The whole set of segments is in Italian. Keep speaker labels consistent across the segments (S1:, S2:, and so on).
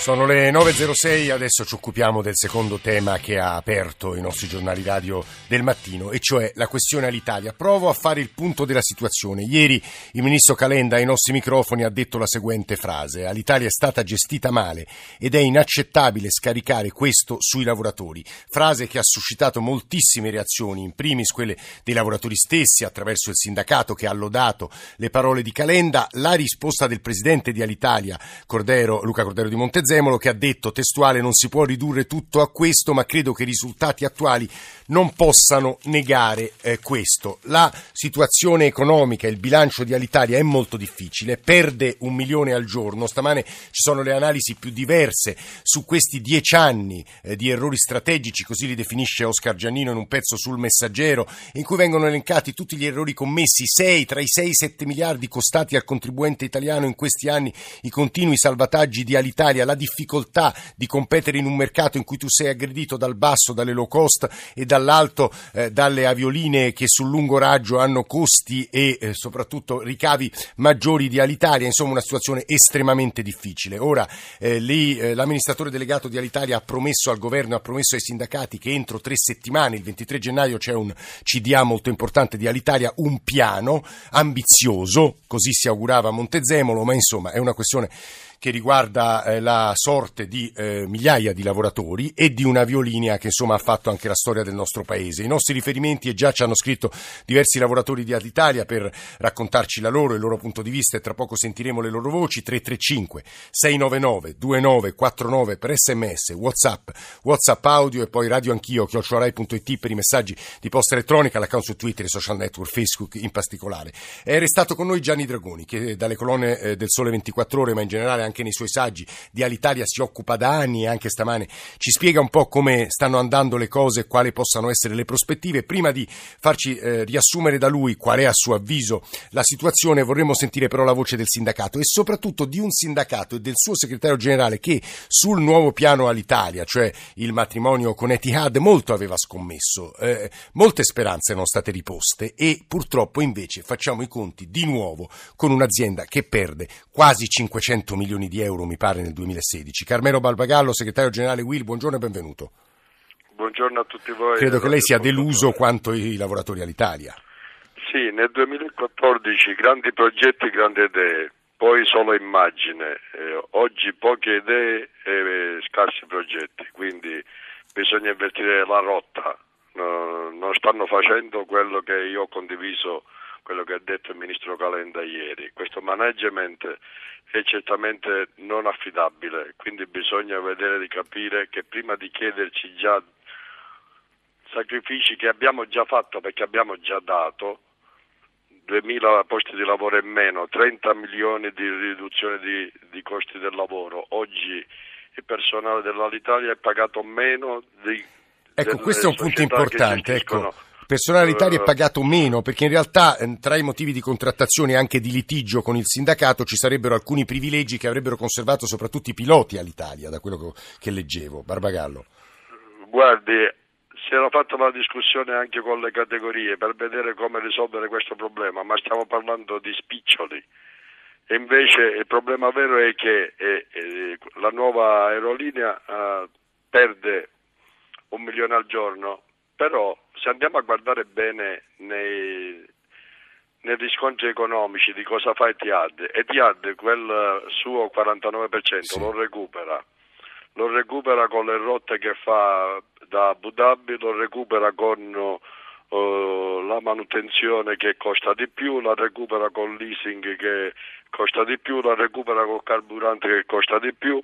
S1: Sono le 9.06, adesso ci occupiamo del secondo tema che ha aperto i nostri giornali radio del mattino, e cioè la questione all'Italia. Provo a fare il punto della situazione. Ieri il ministro Calenda ai nostri microfoni ha detto la seguente frase. All'Italia è stata gestita male ed è inaccettabile scaricare questo sui lavoratori. Frase che ha suscitato moltissime reazioni, in primis quelle dei lavoratori stessi attraverso il sindacato che ha lodato le parole di Calenda, la risposta del presidente di Alitalia, Cordero, Luca Cordero di Montezemolo, Zemolo che ha detto testuale non si può ridurre tutto a questo, ma credo che i risultati attuali non possano negare eh, questo. La situazione economica, il bilancio di Alitalia è molto difficile, perde un milione al giorno. Stamane ci sono le analisi più diverse su questi dieci anni eh, di errori strategici, così li definisce Oscar Giannino in un pezzo sul Messaggero, in cui vengono elencati tutti gli errori commessi, sei, tra i 6 e i 7 miliardi costati al contribuente italiano in questi anni, i continui salvataggi di Alitalia, la difficoltà di competere in un mercato in cui tu sei aggredito dal basso, dalle low cost e dall'alto eh, dalle avioline che sul lungo raggio hanno costi e eh, soprattutto ricavi maggiori di Alitalia, insomma una situazione estremamente difficile. Ora eh, lì eh, l'amministratore delegato di Alitalia ha promesso al governo, ha promesso ai sindacati che entro tre settimane, il 23 gennaio c'è un CDA molto importante di Alitalia, un piano ambizioso, così si augurava Montezemolo, ma insomma è una questione che riguarda eh, la sorte di eh, migliaia di lavoratori e di un'aviolinea che insomma ha fatto anche la storia del nostro paese. I nostri riferimenti e già ci hanno scritto diversi lavoratori di Alitalia per raccontarci la loro, il loro punto di vista e tra poco sentiremo le loro voci 335 699 2949 per sms, whatsapp, whatsapp audio e poi radio anch'io, chiocciorai.it per i messaggi di posta elettronica, l'account su Twitter e social network, Facebook in particolare. È restato con noi Gianni Dragoni che dalle colonne eh, del Sole 24 ore ma in generale anche nei suoi saggi di Alitalia si occupa da anni e anche stamane ci spiega un po' come stanno andando le cose e quali possano essere le prospettive. Prima di farci eh, riassumere da lui qual è a suo avviso la situazione, vorremmo sentire però la voce del sindacato e soprattutto di un sindacato e del suo segretario generale che sul nuovo piano all'Italia, cioè il matrimonio con Etihad, molto aveva scommesso. Eh, molte speranze erano state riposte e purtroppo invece facciamo i conti di nuovo con un'azienda che perde quasi 500 milioni milioni di euro, mi pare, nel 2016. Carmelo Balbagallo, segretario generale Will, buongiorno e benvenuto.
S2: Buongiorno a tutti voi.
S1: Credo che lei sia deluso quanto i lavoratori all'Italia.
S2: Sì, nel 2014 grandi progetti, grandi idee, poi solo immagine, eh, oggi poche idee e scarsi progetti, quindi bisogna invertire la rotta, stanno facendo quello che io ho condiviso quello che ha detto il ministro Calenda ieri. Questo management è certamente non affidabile, quindi bisogna vedere di capire che prima di chiederci già sacrifici che abbiamo già fatto perché abbiamo già dato 2.000 posti di lavoro in meno, 30 milioni di riduzione di, di costi del lavoro. Oggi il personale dell'Alitalia è pagato meno di,
S1: Ecco, questo è un punto importante. Ecco, personale all'Italia è pagato meno perché in realtà ehm, tra i motivi di contrattazione e anche di litigio con il sindacato ci sarebbero alcuni privilegi che avrebbero conservato soprattutto i piloti all'Italia, da quello che leggevo. Barbagallo.
S2: Guardi, si era fatta una discussione anche con le categorie per vedere come risolvere questo problema, ma stiamo parlando di spiccioli. E invece il problema vero è che eh, eh, la nuova aerolinea eh, perde un milione al giorno, però se andiamo a guardare bene nei, nei riscontri economici di cosa fa Etihad, Etihad quel suo 49% sì. lo recupera, lo recupera con le rotte che fa da Abu Dhabi, lo recupera con uh, la manutenzione che costa di più, la recupera con leasing che costa di più, la recupera col carburante che costa di più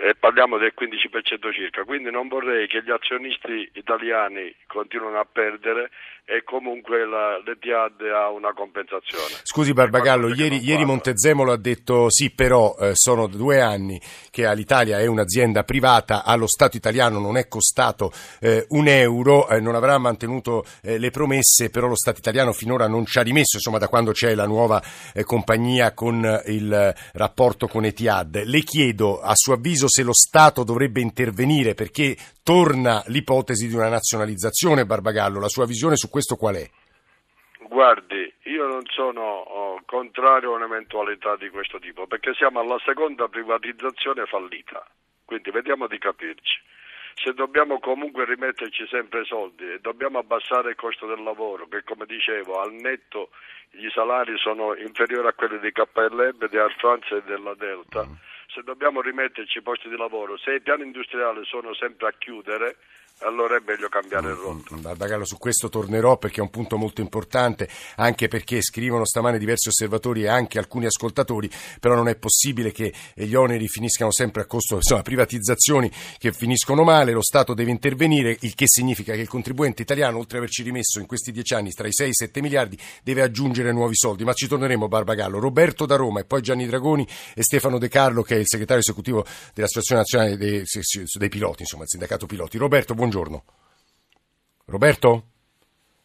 S2: e parliamo del 15% circa, quindi non vorrei che gli azionisti italiani continuino a perdere e comunque la, l'Etihad ha una compensazione.
S1: Scusi Barbagallo, ieri, ieri, Montezemolo ha detto sì, però eh, sono due anni che all'Italia è un'azienda privata, allo Stato italiano non è costato eh, un euro, eh, non avrà mantenuto eh, le promesse, però lo Stato italiano finora non ci ha rimesso, insomma da quando c'è la nuova eh, compagnia con il rapporto con Etihad. Le chiedo a suo avviso se lo Stato dovrebbe intervenire perché torna l'ipotesi di una nazionalizzazione, Barbagallo, la sua visione su questo qual è?
S2: Guardi, io non sono oh, contrario a un'eventualità di questo tipo, perché siamo alla seconda privatizzazione fallita, quindi vediamo di capirci. Se dobbiamo comunque rimetterci sempre soldi e dobbiamo abbassare il costo del lavoro, che come dicevo al netto i salari sono inferiori a quelli di KLM, di Air France e della Delta, mm. Se dobbiamo rimetterci posti di lavoro, se i piani industriali sono sempre a chiudere, allora è meglio cambiare mm, rotta.
S1: Mm, Barbagallo, su questo tornerò perché è un punto molto importante, anche perché scrivono stamane diversi osservatori e anche alcuni ascoltatori, però non è possibile che gli oneri finiscano sempre a costo, insomma, privatizzazioni che finiscono male, lo Stato deve intervenire, il che significa che il contribuente italiano, oltre ad averci rimesso in questi dieci anni tra i 6 e i 7 miliardi, deve aggiungere nuovi soldi. Ma ci torneremo, Barbagallo. Roberto da Roma e poi Gianni Dragoni e Stefano De Carlo, che è il segretario esecutivo dell'Associazione Nazionale dei, dei Piloti, insomma, il sindacato piloti. Roberto, buongiorno. Roberto?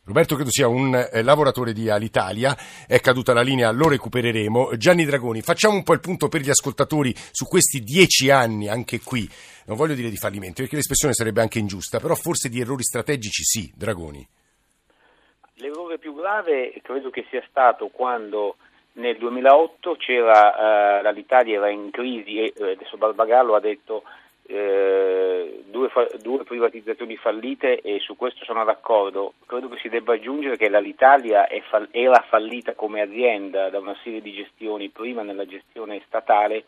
S1: Roberto credo sia un eh, lavoratore di Alitalia, è caduta la linea, lo recupereremo. Gianni Dragoni, facciamo un po' il punto per gli ascoltatori su questi dieci anni, anche qui, non voglio dire di fallimento, perché l'espressione sarebbe anche ingiusta, però forse di errori strategici sì, Dragoni.
S3: L'errore più grave credo che sia stato quando nel 2008 c'era, uh, l'Italia era in crisi e eh, adesso Barbagallo ha detto eh, due, due, privatizzazioni fallite e su questo sono d'accordo. Credo che si debba aggiungere che l'Alitalia fall- era fallita come azienda da una serie di gestioni, prima nella gestione statale,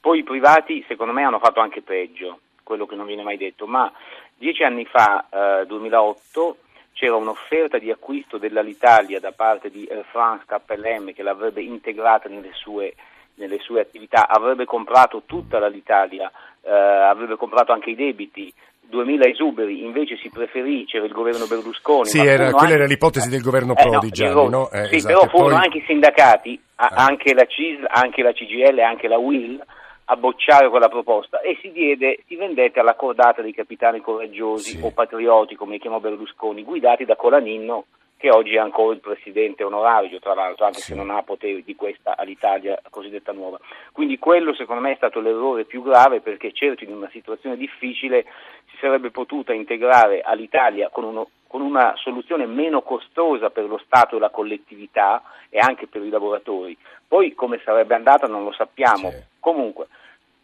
S3: poi i privati secondo me hanno fatto anche peggio, quello che non viene mai detto, ma dieci anni fa, eh, 2008, c'era un'offerta di acquisto dell'Alitalia da parte di Air France KLM che l'avrebbe integrata nelle sue, nelle sue attività, avrebbe comprato tutta l'Alitalia eh, avrebbe comprato anche i debiti, 2000 esuberi, invece si preferì, c'era il governo Berlusconi.
S1: Sì, era, quella era l'ipotesi del governo Prodi, eh, no, no?
S3: Eh, sì, esatto. però furono poi... anche i sindacati, ah. anche la CIS, anche la CGL, anche la WIL, a bocciare quella proposta e si, diede, si vendette alla cordata dei capitani coraggiosi sì. o patrioti, come chiamò Berlusconi, guidati da Colaninno, che oggi è ancora il presidente onorario, tra l'altro, anche sì. se non ha poteri di questa all'Italia cosiddetta nuova. Quindi quello secondo me è stato l'errore più grave perché certo in una situazione difficile si sarebbe potuta integrare all'Italia con, uno, con una soluzione meno costosa per lo Stato e la collettività e anche per i lavoratori. Poi come sarebbe andata non lo sappiamo. Sì. Comunque,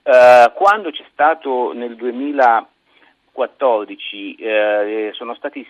S3: eh, quando c'è stato nel 2014 eh, sono stati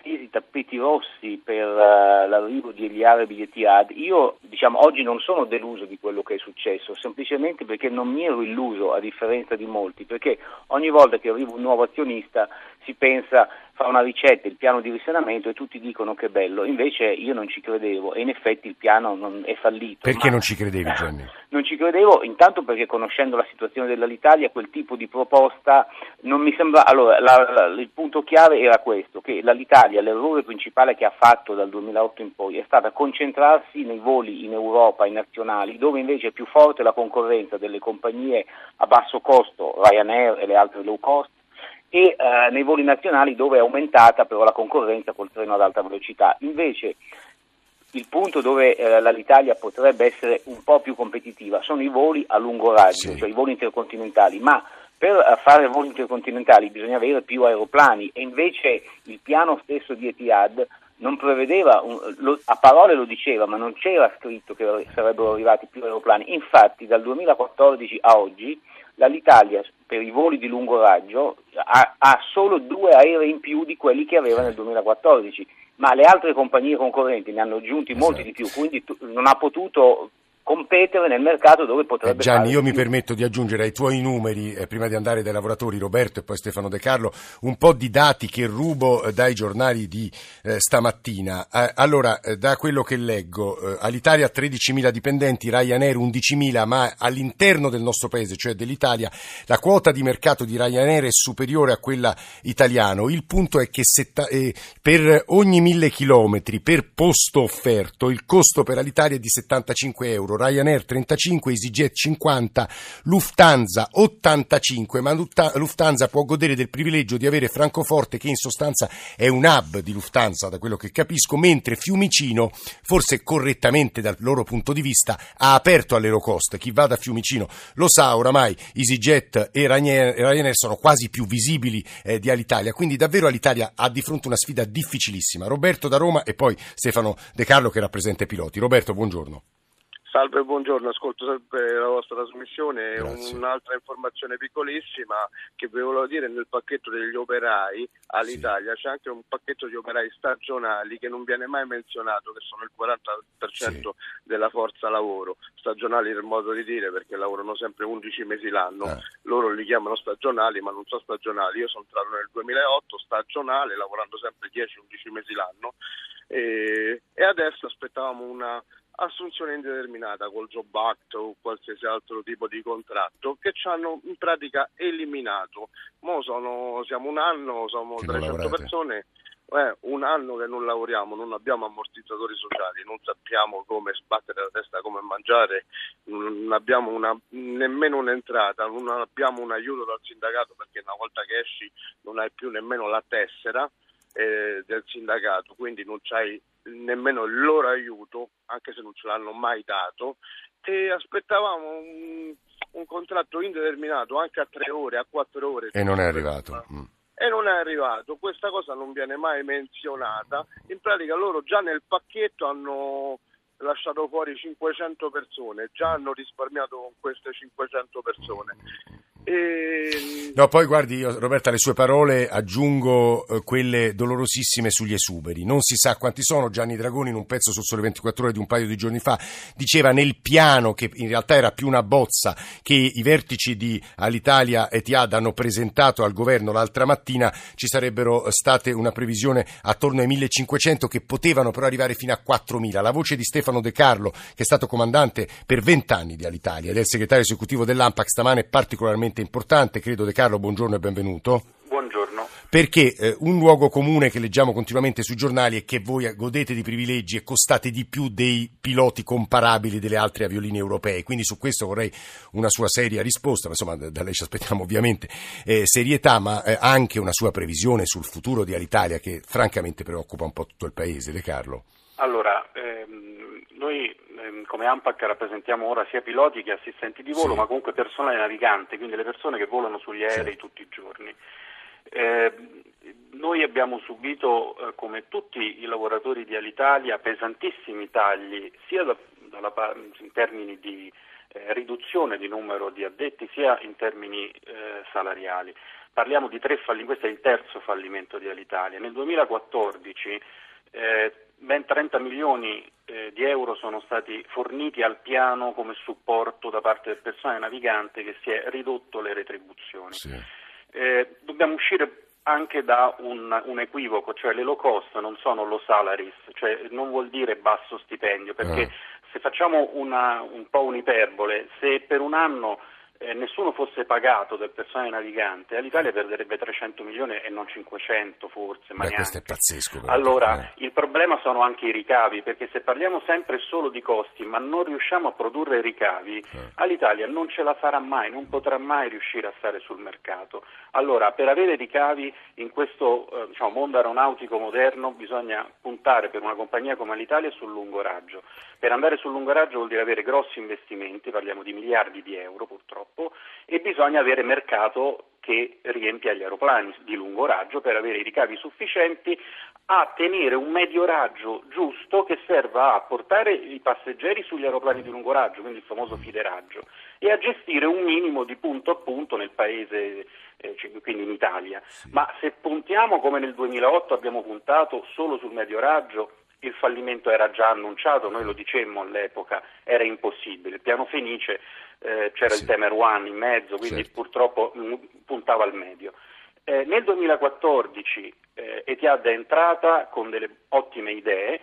S3: stesi tappeti rossi per uh, l'arrivo degli arabi di Etihad, io diciamo, oggi non sono deluso di quello che è successo, semplicemente perché non mi ero illuso, a differenza di molti, perché ogni volta che arriva un nuovo azionista si pensa fa una ricetta, il piano di risanamento e tutti dicono che bello, invece io non ci credevo e in effetti il piano non è fallito.
S1: Perché non ci credevi Gianni?
S3: Non ci credevo intanto perché conoscendo la situazione dell'Italia quel tipo di proposta non mi sembra... Allora, la, la, il punto chiave era questo, che l'Italia, l'errore principale che ha fatto dal 2008 in poi è stata concentrarsi nei voli in Europa, i nazionali, dove invece è più forte la concorrenza delle compagnie a basso costo, Ryanair e le altre low cost, e eh, nei voli nazionali dove è aumentata però la concorrenza col treno ad alta velocità. Invece il punto dove eh, l'Italia potrebbe essere un po' più competitiva sono i voli a lungo raggio, sì. cioè i voli intercontinentali, ma per eh, fare voli intercontinentali bisogna avere più aeroplani e invece il piano stesso di Etihad non prevedeva, un, lo, a parole lo diceva, ma non c'era scritto che sarebbero arrivati più aeroplani. Infatti dal 2014 a oggi l'Italia per i voli di lungo raggio ha, ha, solo due aerei in più di quelli che aveva nel 2014, ma le altre compagnie concorrenti ne hanno aggiunti molti esatto. di più, quindi non ha potuto competere nel mercato dove potrebbe
S1: eh, Gianni, io mi permetto di aggiungere ai tuoi numeri, eh, prima di andare dai lavoratori Roberto e poi Stefano De Carlo, un po' di dati che rubo eh, dai giornali di eh, stamattina. Eh, allora, eh, da quello che leggo, all'Italia 13.000 dipendenti, Ryanair 11.000, ma all'interno del nostro paese, cioè dell'Italia, la quota di mercato di Ryanair è superiore a quella italiana. Il punto è che setta, per ogni 1.000 chilometri per posto offerto il costo per l'Italia è di 75 euro Ryanair 35, EasyJet 50, Lufthansa 85, ma Lufthansa può godere del privilegio di avere Francoforte che in sostanza è un hub di Lufthansa da quello che capisco, mentre Fiumicino, forse correttamente dal loro punto di vista, ha aperto all'Aerocost. Chi va da Fiumicino lo sa oramai, EasyJet e Ryanair sono quasi più visibili eh, di Alitalia, quindi davvero Alitalia ha di fronte una sfida difficilissima. Roberto da Roma e poi Stefano De Carlo che rappresenta i piloti. Roberto, buongiorno.
S4: Salve, buongiorno, ascolto sempre la vostra trasmissione. Grazie. Un'altra informazione piccolissima che vi volevo dire nel pacchetto degli operai all'Italia sì. c'è anche un pacchetto di operai stagionali che non viene mai menzionato, che sono il 40% sì. della forza lavoro. Stagionali nel modo di dire perché lavorano sempre 11 mesi l'anno. Eh. Loro li chiamano stagionali, ma non sono stagionali. Io sono entrato nel 2008 stagionale, lavorando sempre 10-11 mesi l'anno. E, e adesso aspettavamo una assunzione indeterminata col Job Act o qualsiasi altro tipo di contratto che ci hanno in pratica eliminato. Mo sono, siamo un anno, siamo che 300 persone, eh, un anno che non lavoriamo, non abbiamo ammortizzatori sociali, non sappiamo come sbattere la testa, come mangiare, non abbiamo una, nemmeno un'entrata, non abbiamo un aiuto dal sindacato perché una volta che esci non hai più nemmeno la tessera eh, del sindacato, quindi non c'hai nemmeno il loro aiuto, anche se non ce l'hanno mai dato, e aspettavamo un, un contratto indeterminato anche a tre ore, a quattro ore.
S1: E non è arrivato.
S4: Mm. E non è arrivato, questa cosa non viene mai menzionata. In pratica loro già nel pacchetto hanno lasciato fuori 500 persone, già hanno risparmiato con queste 500 persone.
S1: E... No, poi guardi, io, Roberta, alle sue parole aggiungo eh, quelle dolorosissime sugli esuberi. Non si sa quanti sono. Gianni Dragoni, in un pezzo su Sole 24 Ore di un paio di giorni fa, diceva nel piano, che in realtà era più una bozza, che i vertici di Alitalia e Tiad hanno presentato al governo l'altra mattina, ci sarebbero state una previsione attorno ai 1500 che potevano però arrivare fino a 4000. La voce di Stefano De Carlo, che è stato comandante per vent'anni di Alitalia ed è il segretario esecutivo dell'AMPAC, stamane è particolarmente estremamente importante. Credo De Carlo, buongiorno e benvenuto.
S4: Buongiorno.
S1: Perché eh, un luogo comune che leggiamo continuamente sui giornali è che voi godete di privilegi e costate di più dei piloti comparabili delle altre avioline europee. Quindi su questo vorrei una sua seria risposta, ma insomma da, lei ci aspettiamo ovviamente eh, serietà, ma eh, anche una sua previsione sul futuro di Alitalia che francamente preoccupa un po' tutto il paese. De Carlo.
S5: Allora, ehm, noi ehm, come AMPAC rappresentiamo ora sia piloti che assistenti di volo, sì. ma comunque personale navigante, quindi le persone che volano sugli aerei sì. tutti i giorni. Eh, noi abbiamo subito, eh, come tutti i lavoratori di Alitalia, pesantissimi tagli sia da, dalla, in termini di eh, riduzione di numero di addetti sia in termini eh, salariali. Parliamo di tre fallimenti, questo è il terzo fallimento di Alitalia. Nel 2014 eh, ben 30 milioni eh, di euro sono stati forniti al piano come supporto da parte del personale navigante che si è ridotto le retribuzioni. Sì. Eh, dobbiamo uscire anche da un, un, equivoco, cioè le low cost non sono low salaries, cioè non vuol dire basso stipendio, perché ah. se facciamo una, un po' un'iperbole, se per un anno eh, nessuno fosse pagato del personale navigante, l'Italia perderebbe 300 milioni e non 500 forse. Ma
S1: Beh, questo è pazzesco.
S5: Allora, eh. il problema sono anche i ricavi, perché se parliamo sempre solo di costi, ma non riusciamo a produrre ricavi, eh. all'Italia non ce la farà mai, non potrà mai riuscire a stare sul mercato. Allora, per avere ricavi in questo eh, diciamo, mondo aeronautico moderno bisogna puntare per una compagnia come l'Italia sul lungo raggio. Per andare sul lungo raggio vuol dire avere grossi investimenti, parliamo di miliardi di euro purtroppo troppo e bisogna avere mercato che riempia gli aeroplani di lungo raggio per avere i ricavi sufficienti a tenere un medio raggio giusto che serva a portare i passeggeri sugli aeroplani di lungo raggio, quindi il famoso fideraggio, e a gestire un minimo di punto a punto nel paese, eh, quindi in Italia. Ma se puntiamo come nel 2008 abbiamo puntato solo sul medio raggio, il fallimento era già annunciato, noi lo dicemmo all'epoca, era impossibile. Il piano Fenice eh, c'era sì. il Temer One in mezzo, quindi certo. purtroppo mh, mm, puntava al medio. Eh, nel 2014 eh, Etihad è entrata con delle ottime idee,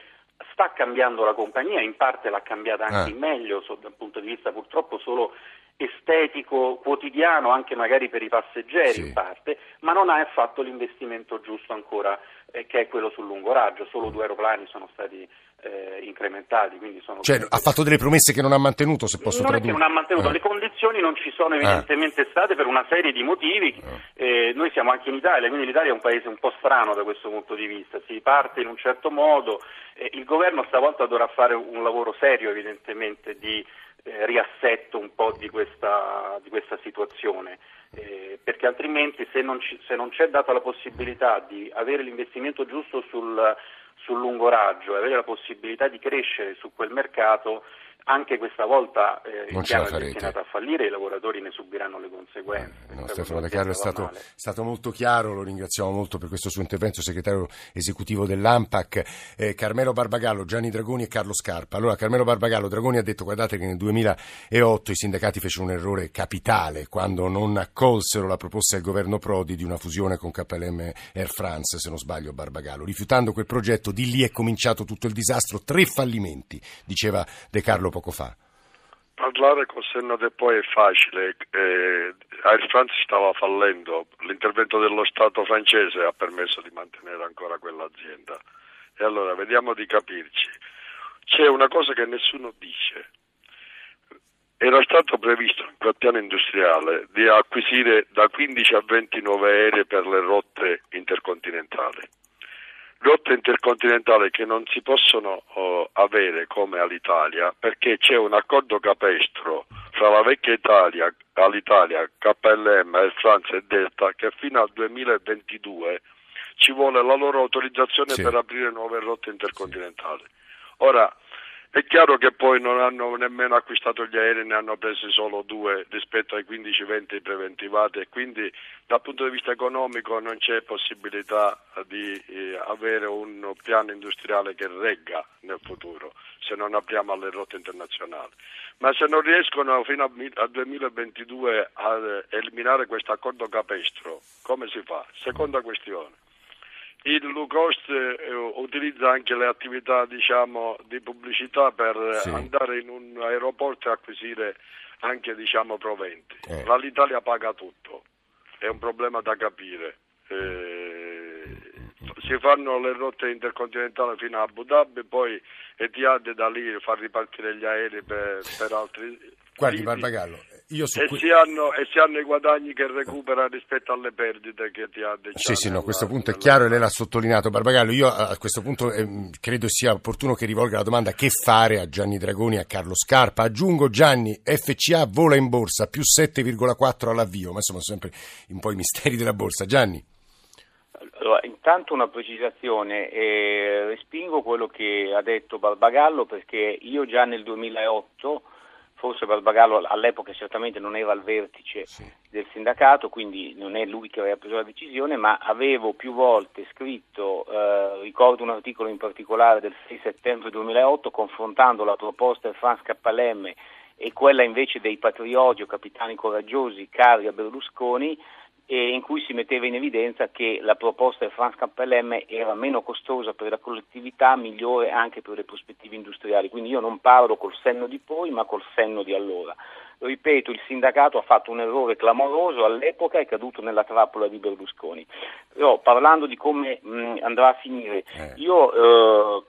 S5: sta cambiando la compagnia, in parte l'ha cambiata anche ah. in meglio so, dal punto di vista purtroppo solo estetico, quotidiano, anche magari per i passeggeri sì. in parte, ma non ha fatto l'investimento giusto ancora che è quello sul lungo raggio, solo due aeroplani sono stati eh, incrementati.
S1: Cioè, ha fatto delle promesse che non ha mantenuto, se posso
S5: non
S1: tradurre.
S5: Non ha mantenuto, eh. le condizioni non ci sono evidentemente eh. state per una serie di motivi. Eh. noi siamo anche in Italia, quindi l'Italia è un paese un po' strano da questo punto di vista. Si parte in un certo modo, il governo stavolta dovrà fare un lavoro serio evidentemente di eh, riassetto un po' di questa, di questa situazione. Eh, perché altrimenti se non, ci, se non, c'è data la possibilità di avere l'investimento giusto sul, sul lungo raggio e avere la possibilità di crescere su quel mercato, anche questa volta eh, il piano è destinato a fallire e i lavoratori ne subiranno le conseguenze.
S1: Eh, no, Stefano De Carlo è stato, stato, molto chiaro, lo ringraziamo molto per questo suo intervento, segretario esecutivo dell'AMPAC, eh, Carmelo Barbagallo, Gianni Dragoni e Carlo Scarpa. Allora Carmelo Barbagallo, Dragoni ha detto guardate che nel 2008 i sindacati fecero un errore capitale quando non accolsero la proposta del governo Prodi di una fusione con KLM Air France, se non sbaglio Barbagallo. Rifiutando quel progetto, di lì è cominciato tutto il disastro, tre fallimenti, diceva De Carlo poco fa.
S2: Parlare col senno del poi è facile, eh, Air France stava fallendo, l'intervento dello Stato francese ha permesso di mantenere ancora quell'azienda. E allora vediamo di capirci. C'è una cosa che nessuno dice. Era stato previsto in quel piano industriale di acquisire da 15 a 20 nuove aeree per le rotte intercontinentali rotte intercontinentali che non si possono oh, avere come all'Italia perché c'è un accordo capestro fra la vecchia Italia, all'Italia, KLM, Air France e Delta che fino al 2022 ci vuole la loro autorizzazione sì. per aprire nuove rotte intercontinentali. Ora, è chiaro che poi non hanno nemmeno acquistato gli aerei, ne hanno presi solo due rispetto ai 15-20 preventivati e quindi dal punto di vista economico non c'è possibilità di eh, avere un piano industriale che regga nel futuro se non apriamo alle rotte internazionali. Ma se non riescono fino al 2022 a eliminare questo accordo capestro, come si fa? Seconda questione il low cost eh, utilizza anche le attività diciamo, di pubblicità per sì. andare in un aeroporto e acquisire anche diciamo, proventi. Eh. L'Italia paga tutto, è un problema da capire. Eh, si fanno le rotte intercontinentali fino a Abu Dhabi, poi Etihad da lì fa ripartire gli aerei per, per altri.
S1: Guardi, Barbagallo, io su
S2: e, si hanno, e si hanno i guadagni che recupera rispetto alle perdite che ti ha
S1: Sì, sì, no, a questo punto è chiaro e lei l'ha sottolineato. Barbagallo, io a questo punto eh, credo sia opportuno che rivolga la domanda che fare a Gianni Dragoni e a Carlo Scarpa. Aggiungo Gianni, FCA vola in borsa, più 7,4 all'avvio, ma insomma sono sempre un po' i misteri della borsa. Gianni.
S3: Allora, intanto una precisazione, eh, respingo quello che ha detto Barbagallo perché io già nel 2008 forse Barbagallo all'epoca certamente non era al vertice sì. del sindacato, quindi non è lui che aveva preso la decisione, ma avevo più volte scritto, eh, ricordo un articolo in particolare del 6 settembre 2008, confrontando la proposta del Franz KLM e quella invece dei patrioti o capitani coraggiosi cari a Berlusconi, e in cui si metteva in evidenza che la proposta del Franz KLM era meno costosa per la collettività, migliore anche per le prospettive industriali. Quindi io non parlo col senno di poi, ma col senno di allora. Ripeto, il sindacato ha fatto un errore clamoroso all'epoca e è caduto nella trappola di Berlusconi. Però parlando di come mh, andrà a finire, eh. io eh,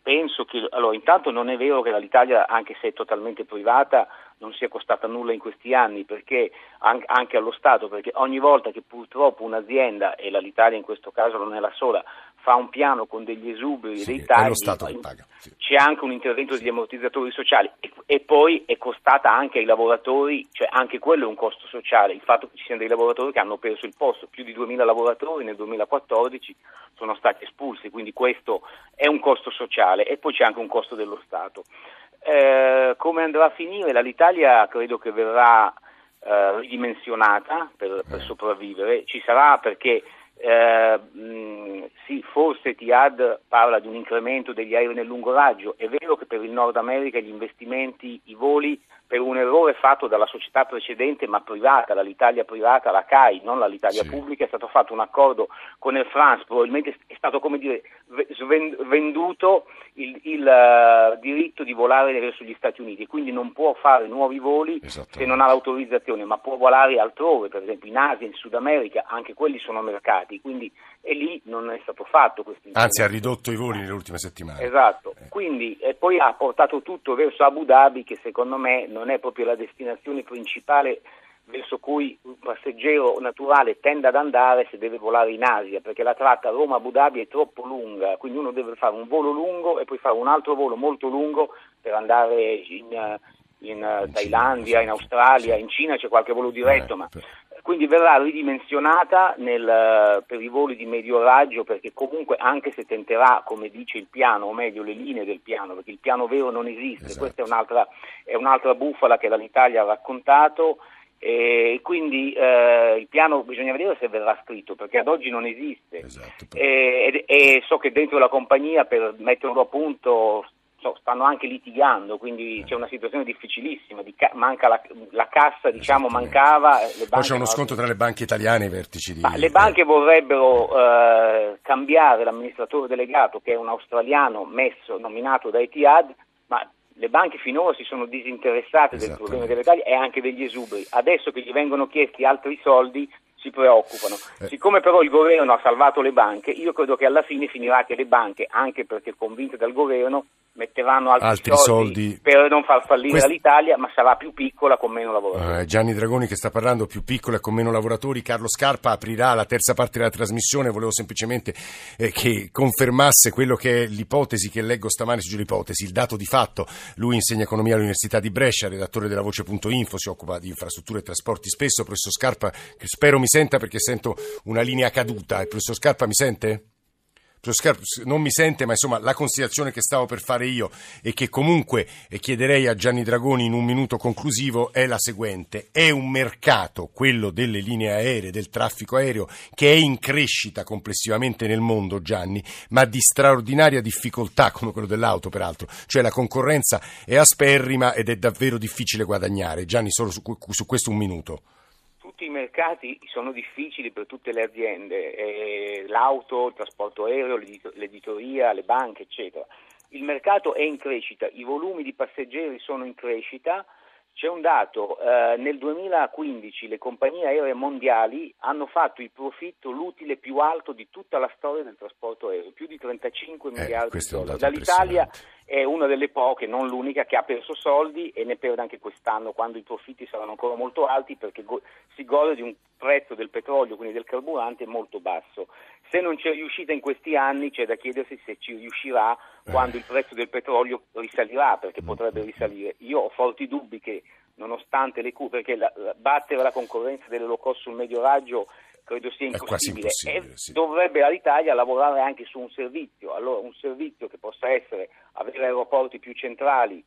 S3: penso che allora, intanto non è vero che l'Italia, anche se è totalmente privata, non sia costata nulla in questi anni, perché anche allo Stato, perché ogni volta che purtroppo un'azienda, e l'Italia in questo caso non è la sola, fa un piano con degli esuberi
S1: sì,
S3: dei tagli,
S1: sì.
S3: c'è anche un intervento degli ammortizzatori sociali e, e, poi è costata anche ai lavoratori, cioè anche quello è un costo sociale, il fatto che ci siano dei lavoratori che hanno perso il posto, più di 2.000 lavoratori nel 2014 sono stati espulsi, quindi questo è un costo sociale e poi c'è anche un costo dello Stato. Eh, come andrà a finire? L'Italia credo che verrà eh, ridimensionata per, per, sopravvivere, ci sarà perché eh, mh, sì, forse Etihad parla di un incremento degli aerei nel lungo raggio, è vero che per il Nord America gli investimenti, i voli per un errore fatto dalla società precedente ma privata, dall'Italia privata, la CAI, non dall'Italia sì. pubblica, è stato fatto un accordo con il France, probabilmente è stato come dire venduto il, il uh, diritto di volare verso gli Stati Uniti, quindi non può fare nuovi voli se non ha l'autorizzazione, ma può volare altrove, per esempio in Asia, in Sud America, anche quelli sono mercati limitati, quindi e lì non è stato fatto questo
S1: Anzi ha ridotto i voli nelle ultime settimane.
S3: Esatto, eh. quindi e poi ha portato tutto verso Abu Dhabi che secondo me non è proprio la destinazione principale verso cui un passeggero naturale tende ad andare se deve volare in Asia, perché la tratta Roma-Abu Dhabi è troppo lunga, quindi uno deve fare un volo lungo e poi fare un altro volo molto lungo per andare in, in Thailandia, in Australia, in Cina c'è qualche volo diretto, eh, ma quindi verrà ridimensionata nel, per i voli di medio raggio perché comunque anche se tenterà, come dice il piano, o meglio le linee del piano, perché il piano vero non esiste, esatto. questa è un'altra, è un'altra bufala che l'Italia ha raccontato e quindi eh, il piano bisogna vedere se verrà scritto perché ad oggi non esiste esatto. e, e, e, so che dentro la compagnia per metterlo a punto so, stanno anche litigando, quindi eh. c'è una situazione difficilissima, di ca- manca la, la cassa diciamo mancava.
S1: Poi c'è uno scontro tra le banche italiane e i vertici di...
S3: Ma le banche vorrebbero eh, cambiare l'amministratore delegato che è un australiano messo, nominato da Etihad, ma le banche finora si sono disinteressate del problema dell'Italia e anche degli esuberi. Adesso che gli vengono chiesti altri soldi si preoccupano. Eh. Siccome però il governo ha salvato le banche, io credo che alla fine finirà che le banche, anche perché convinte dal governo, metteranno altri, altri soldi, soldi, per non far fallire Quest... l'Italia, ma sarà più piccola con meno lavoratori.
S1: Uh, Gianni Dragoni che sta parlando, più piccola e con meno lavoratori. Carlo Scarpa aprirà la terza parte della trasmissione. Volevo semplicemente eh, che confermasse quello che è l'ipotesi che leggo stamane su l'ipotesi, il dato di fatto. Lui insegna economia all'Università di Brescia, redattore della Voce.info, si occupa di infrastrutture e trasporti spesso. Professor Scarpa, che spero mi senta perché sento una linea caduta. Il professor Scarpa mi sente? Non mi sente, ma insomma la considerazione che stavo per fare io e che comunque chiederei a Gianni Dragoni in un minuto conclusivo è la seguente. È un mercato, quello delle linee aeree, del traffico aereo, che è in crescita complessivamente nel mondo, Gianni, ma di straordinaria difficoltà come quello dell'auto, peraltro. Cioè la concorrenza è asperrima ed è davvero difficile guadagnare. Gianni, solo su, su questo un minuto
S3: tutti i mercati sono difficili per tutte le aziende, eh, l'auto, il trasporto aereo, l'editoria, le banche, eccetera. Il mercato è in crescita, i volumi di passeggeri sono in crescita, c'è un dato, eh, nel 2015 le compagnie aeree mondiali hanno fatto il profitto, l'utile più alto di tutta la storia del trasporto aereo, più di 35 eh, miliardi di dollari. Dall'Italia è una delle poche, non l'unica, che ha perso soldi e ne perde anche quest'anno quando i profitti saranno ancora molto alti perché go- si gode di un prezzo del petrolio, quindi del carburante, molto basso. Se non c'è riuscita in questi anni c'è da chiedersi se ci riuscirà quando il prezzo del petrolio risalirà, perché potrebbe risalire. Io ho forti dubbi che nonostante le cure, perché la, la, battere la concorrenza delle low cost sul medio raggio credo sia impossibile.
S1: impossibile
S3: e
S1: sì.
S3: dovrebbe l'Italia lavorare anche su un servizio, allora un servizio che possa essere avere aeroporti più centrali,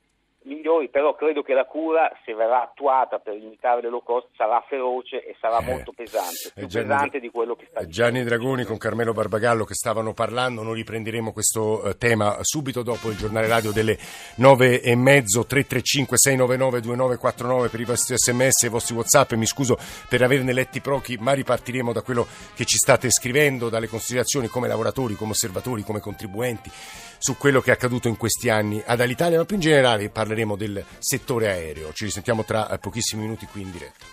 S3: migliori, però credo che la cura, se verrà attuata per limitare le low cost, sarà feroce e sarà eh, molto pesante, più Gianni, pesante di quello che sta dicendo.
S1: Gianni Dragoni con Carmelo Barbagallo che stavano parlando, noi riprenderemo questo uh, tema subito dopo il giornale radio delle nove e mezzo, 335 699 2949 per i vostri sms e i vostri whatsapp, mi scuso per averne letti pochi, ma ripartiremo da quello che ci state scrivendo, dalle considerazioni come lavoratori, come osservatori, come contribuenti su quello che è accaduto in questi anni ad Alitalia, ma più in generale parleremo del settore aereo. Ci risentiamo tra eh, pochissimi minuti qui in diretta.